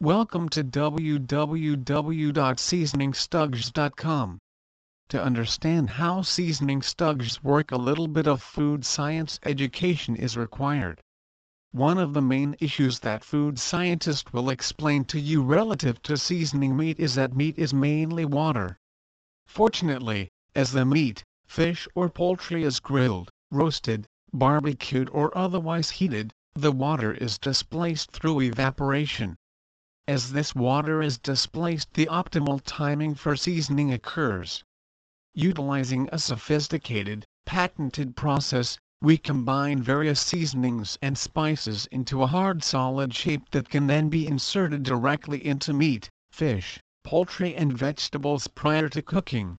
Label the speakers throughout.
Speaker 1: Welcome to www.seasoningstixs.com. To understand how Seasoning Stixs work a little bit of food science education is required. One of the main issues that food scientists will explain to you relative to seasoning meat is that meat is mainly water. Fortunately, as the meat, fish or poultry is grilled, roasted, barbecued or otherwise heated, the water is displaced through evaporation. As this water is displaced the optimal timing for seasoning occurs. Utilizing a sophisticated, patented process, we combine various seasonings and spices into a hard solid shape that can then be inserted directly into meat, fish, poultry and vegetables prior to cooking.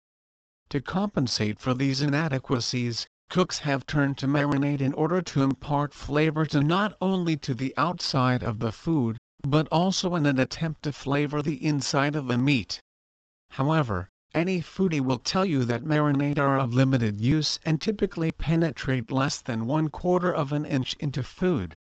Speaker 1: To compensate for these inadequacies, cooks have turned to marinade in order to impart flavor to not only to the outside of the food, but also in an attempt to flavor the inside of the meat. However, any foodie will tell you that marinade are of limited use and typically penetrate less than one quarter of an inch into food.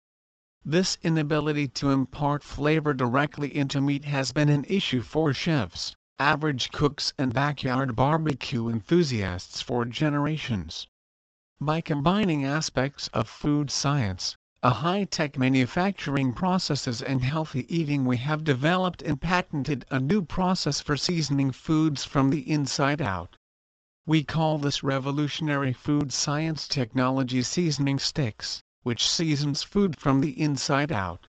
Speaker 1: This inability to impart flavor directly into meat has been an issue for chefs, average cooks and backyard barbecue enthusiasts for generations. By combining aspects of food science, a high-tech manufacturing processes and healthy eating we have developed and patented a new process for seasoning foods from the inside out. We call this revolutionary food science technology Seasoning Stixs, which seasons food from the inside out.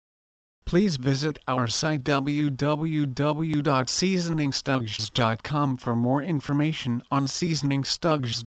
Speaker 1: Please visit our site www.seasoningstixs.com for more information on Seasoning Stixs.